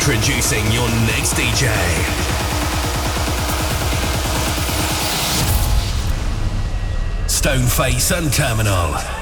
Introducing your next DJ. Stoneface and Terminal.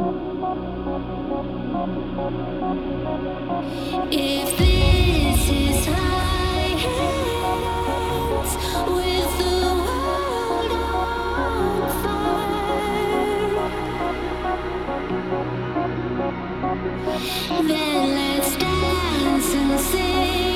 We could hope just a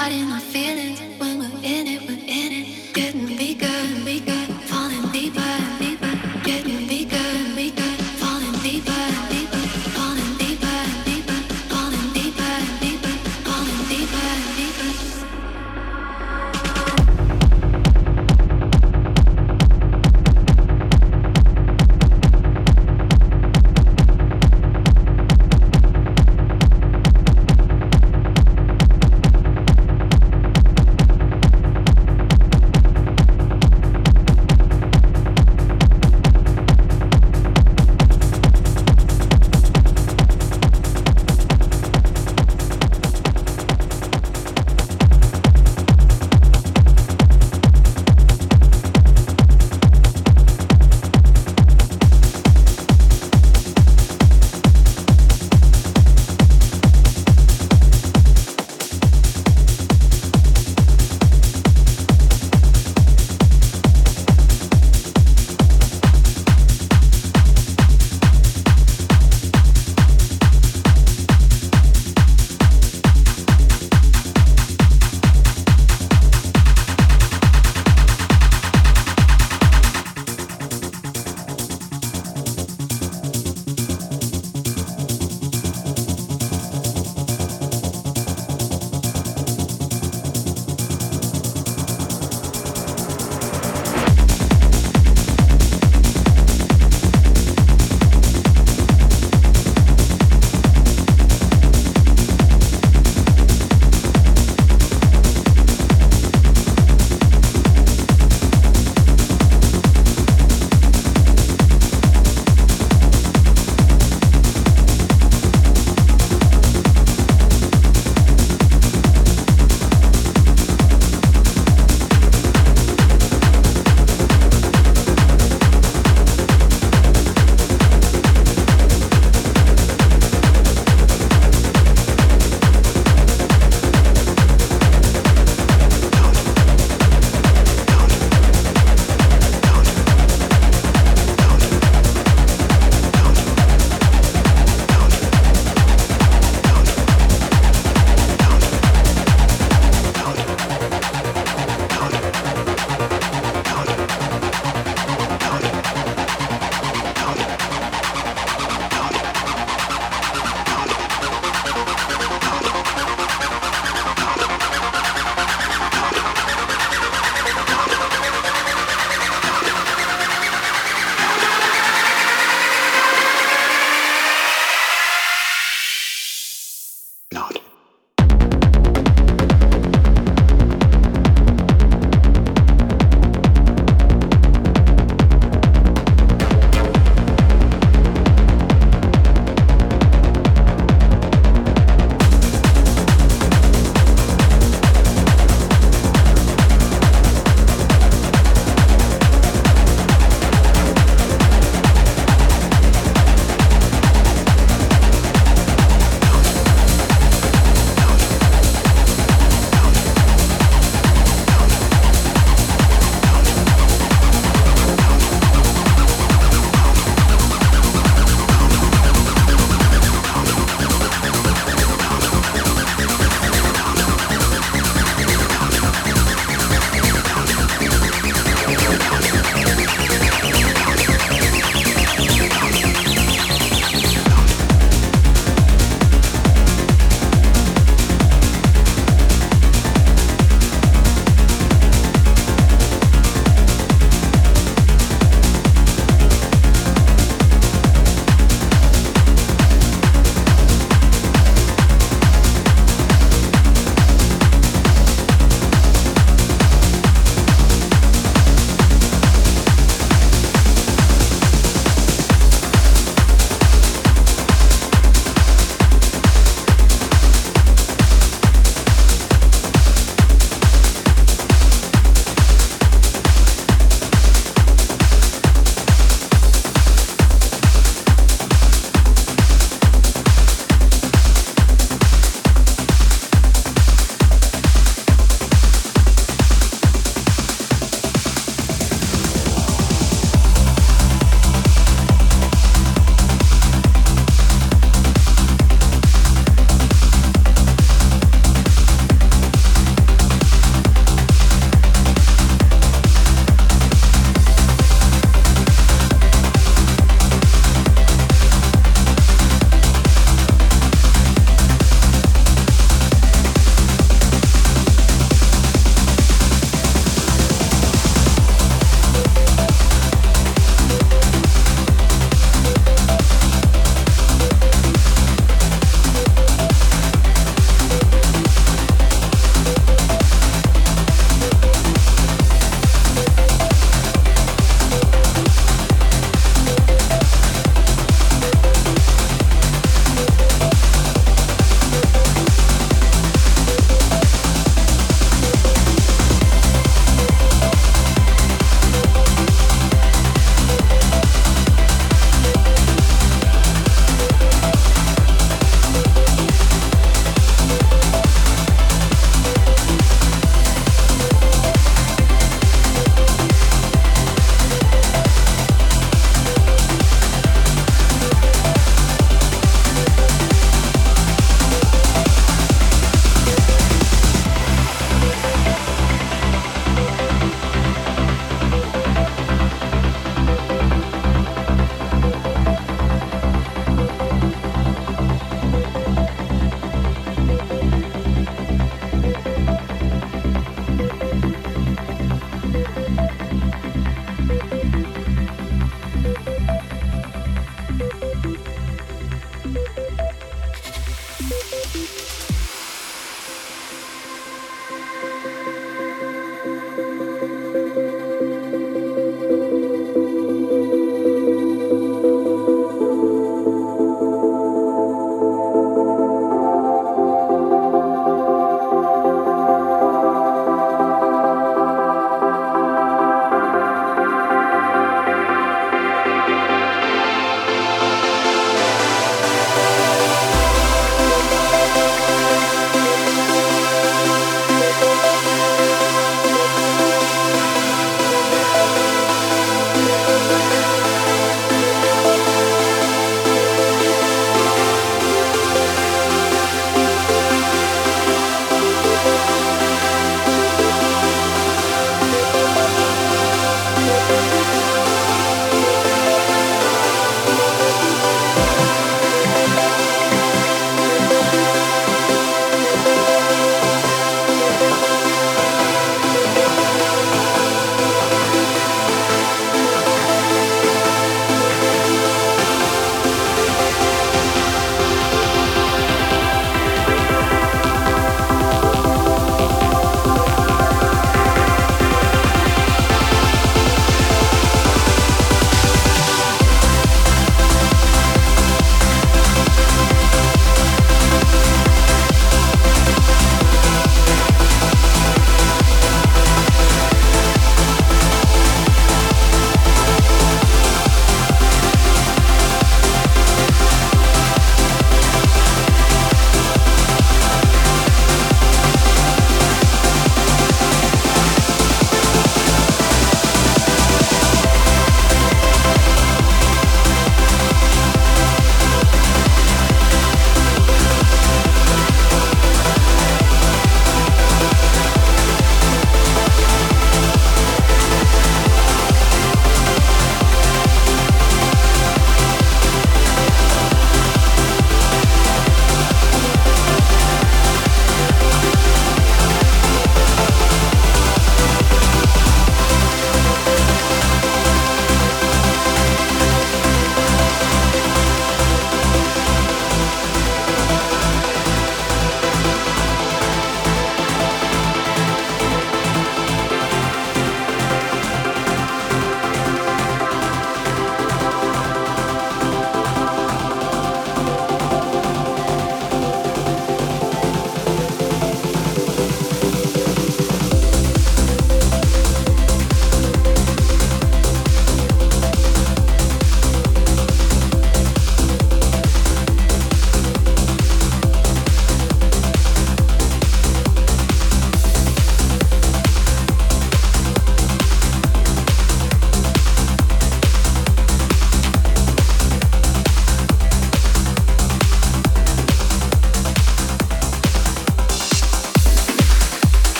Hiding in my feelings.